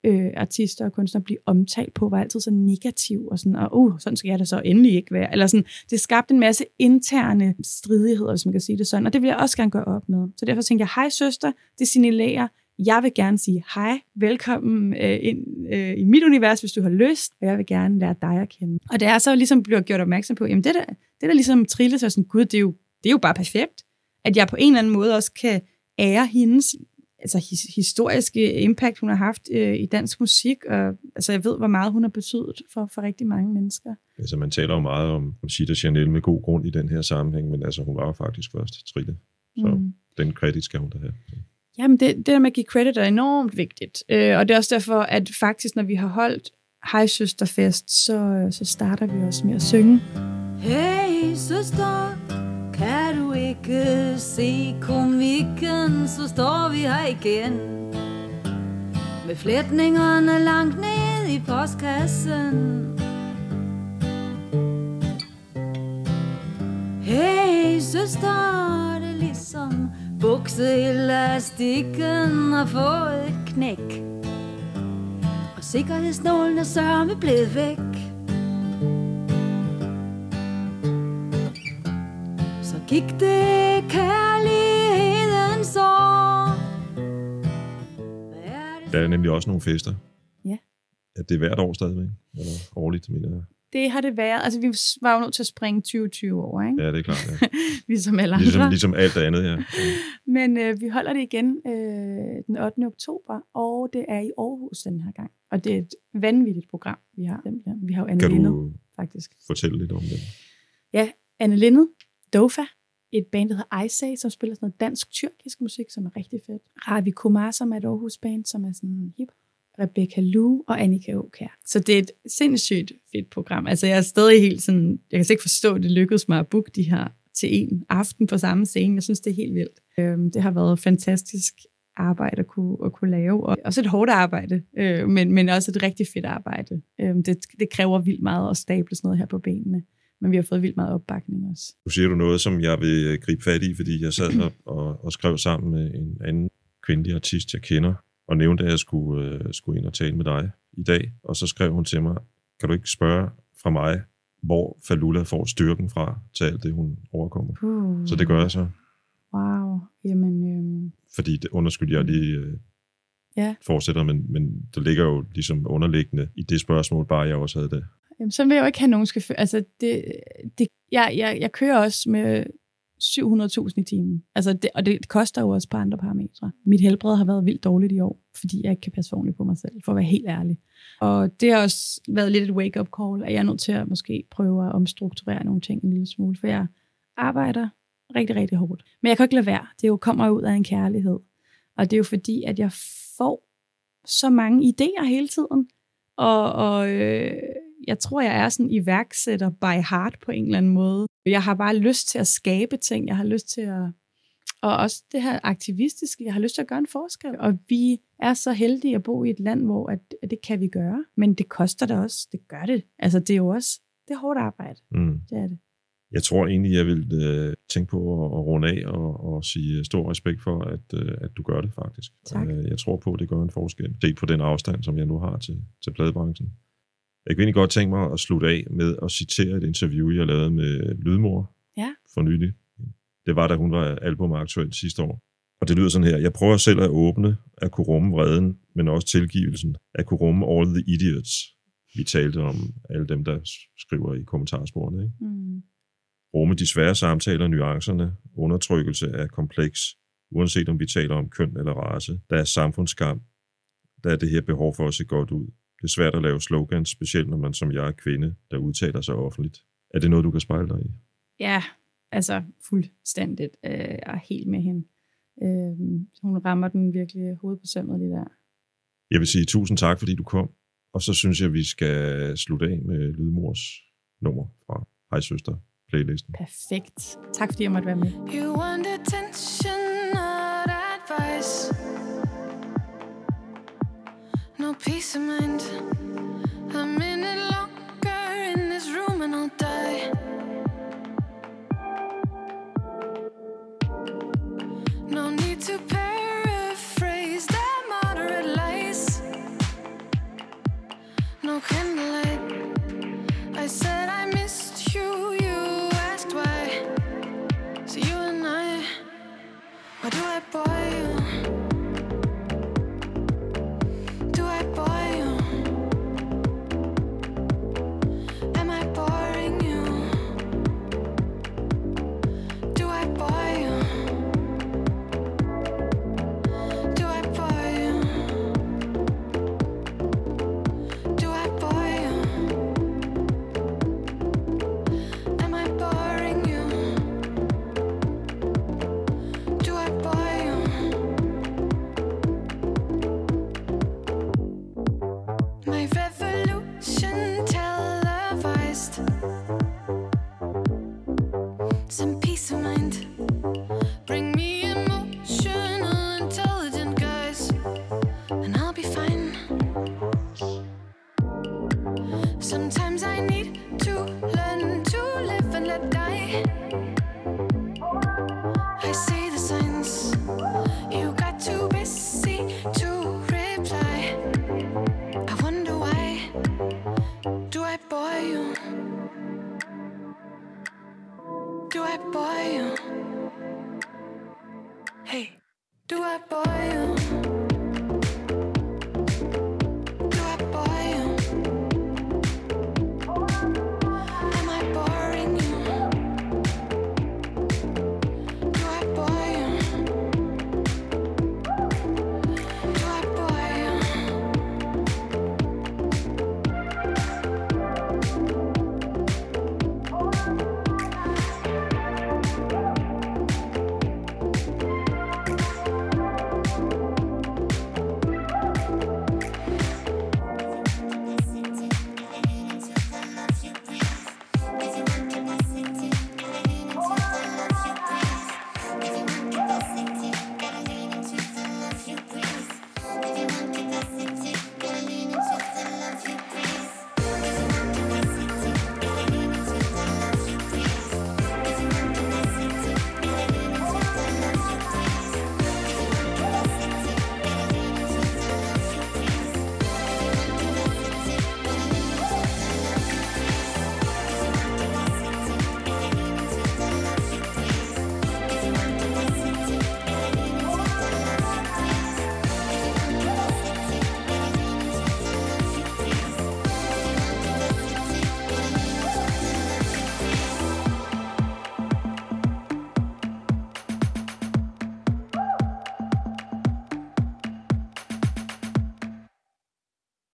øh, artister og kunstnere blive omtalt på, var altid så negativ, og sådan, og uh, sådan skal jeg da så endelig ikke være. Eller sådan, det skabte en masse interne stridigheder, hvis man kan sige det sådan, og det vil jeg også gerne gøre op med. Så derfor tænkte jeg, hej søster, det signalerer, jeg vil gerne sige hej, velkommen øh, ind øh, i mit univers, hvis du har lyst, og jeg vil gerne lære dig at kende. Og det er så ligesom bliver gjort opmærksom på, jamen det der, det der ligesom trilles og sådan, gud, det er, jo, det er jo bare perfekt, at jeg på en eller anden måde også kan ære hendes altså, his, historiske impact, hun har haft øh, i dansk musik, og altså, jeg ved, hvor meget hun har betydet for, for rigtig mange mennesker.
Altså, man taler jo meget om, om Sita Chanel med god grund i den her sammenhæng, men altså, hun var jo faktisk først Trille. Så mm. den kredit skal hun da have.
Jamen, det, det der med at give credit er enormt vigtigt. Øh, og det er også derfor, at faktisk, når vi har holdt Hej Søsterfest, så, så starter vi også med at synge.
Hey søster, kan du ikke se komikken, så står vi her igen. Med flætningerne langt ned i postkassen. Hey søster, det er ligesom bukseelastikken har fået et knæk. Og sikkerhedsnålen er sørme blevet væk. Så gik det kærligheden så. Er
Der er nemlig også nogle fester.
Ja.
At det er hvert år stadigvæk. Eller årligt, mener jeg.
Det har det været. Altså, vi var jo nødt til at springe 2020 over, ikke?
Ja, det er klart. Ja.
ligesom alle andre.
Ligesom, ligesom alt andet, ja.
Men øh, vi holder det igen øh, den 8. oktober, og det er i Aarhus den her gang. Og det er et vanvittigt program, vi har. Vi har jo Anne
Kan
Lindet,
du
faktisk.
fortælle lidt om det?
Ja, Anne Lindet, Dofa, et band, der hedder Isay, som spiller sådan noget dansk-tyrkisk musik, som er rigtig fedt. Ravi Kumar, som er et Aarhus-band, som er sådan hip. Rebecca Lu og Annika Åkær. Så det er et sindssygt fedt program. Altså jeg er stadig helt sådan, jeg kan slet ikke forstå, at det lykkedes mig at booke de her til en aften på samme scene. Jeg synes, det er helt vildt. Øhm, det har været fantastisk arbejde at kunne, at kunne lave, og også et hårdt arbejde, øh, men, men også et rigtig fedt arbejde. Øhm, det, det kræver vildt meget at stable sådan noget her på benene, men vi har fået vildt meget opbakning også.
Nu siger du noget, som jeg vil gribe fat i, fordi jeg sad og, og, og skrev sammen med en anden kvindelig artist, jeg kender, og nævnte, at jeg skulle, øh, skulle ind og tale med dig i dag. Og så skrev hun til mig, kan du ikke spørge fra mig, hvor Falula får styrken fra til alt det, hun overkommer?
Uh,
Så det gør jeg så.
Wow, jamen... Øhm,
Fordi, det, undskyld, jeg lige øh,
Ja.
fortsætter, men, men der ligger jo ligesom underliggende i det spørgsmål, bare jeg også havde det.
Jamen, så vil jeg jo ikke have nogen skal. Altså, det, det, jeg, jeg, jeg kører også med 700.000 i timen. Altså, det, og det koster jo også på andre parametre. Mit helbred har været vildt dårligt i år, fordi jeg ikke kan passe ordentligt på mig selv, for at være helt ærlig. Og det har også været lidt et wake-up call, at jeg er nødt til at måske prøve at omstrukturere nogle ting en lille smule, for jeg arbejder rigtig, rigtig hårdt. Men jeg kan ikke lade være. Det jo kommer ud af en kærlighed. Og det er jo fordi, at jeg får så mange idéer hele tiden. Og, og øh, jeg tror, jeg er sådan iværksætter by heart på en eller anden måde. Jeg har bare lyst til at skabe ting. Jeg har lyst til at... Og også det her aktivistiske. Jeg har lyst til at gøre en forskel. Og vi er så heldige at bo i et land, hvor at, at det kan vi gøre. Men det koster det også. Det gør det. Altså, det er jo også... Det er hårdt arbejde.
Mm.
Det er det.
Jeg tror egentlig, jeg vil øh, tænke på at, at runde af og, og sige stor respekt for, at, øh, at du gør det faktisk.
Tak.
Øh, jeg tror på, at det gør en forskel. Se på den afstand, som jeg nu har til, til pladebranchen. Jeg kunne egentlig godt tænke mig at slutte af med at citere et interview, jeg lavede med Lydmor
Ja.
for nylig. Det var, da hun var albumaktuel sidste år. Og det lyder sådan her. Jeg prøver selv at åbne, at kunne rumme vreden, men også tilgivelsen. At kunne rumme all the idiots. Vi talte om alle dem, der skriver i kommentarsporene. Ikke?
Mm.
rumme de svære samtaler, nuancerne, undertrykkelse er kompleks, uanset om vi taler om køn eller race. Der er samfundsskam. Der er det her behov for at se godt ud. Det er svært at lave slogans, specielt når man som jeg er kvinde, der udtaler sig offentligt. Er det noget, du kan spejle dig i?
Ja, altså fuldstændigt. Øh, jeg er helt med hende. Øh, hun rammer den virkelig hovedet på sømmet lige der.
Jeg vil sige tusind tak, fordi du kom. Og så synes jeg, vi skal slutte af med Lydmors nummer fra Hej Søster playlisten.
Perfekt. Tak fordi jeg måtte være med.
You boy. boyen Hey, du er boyen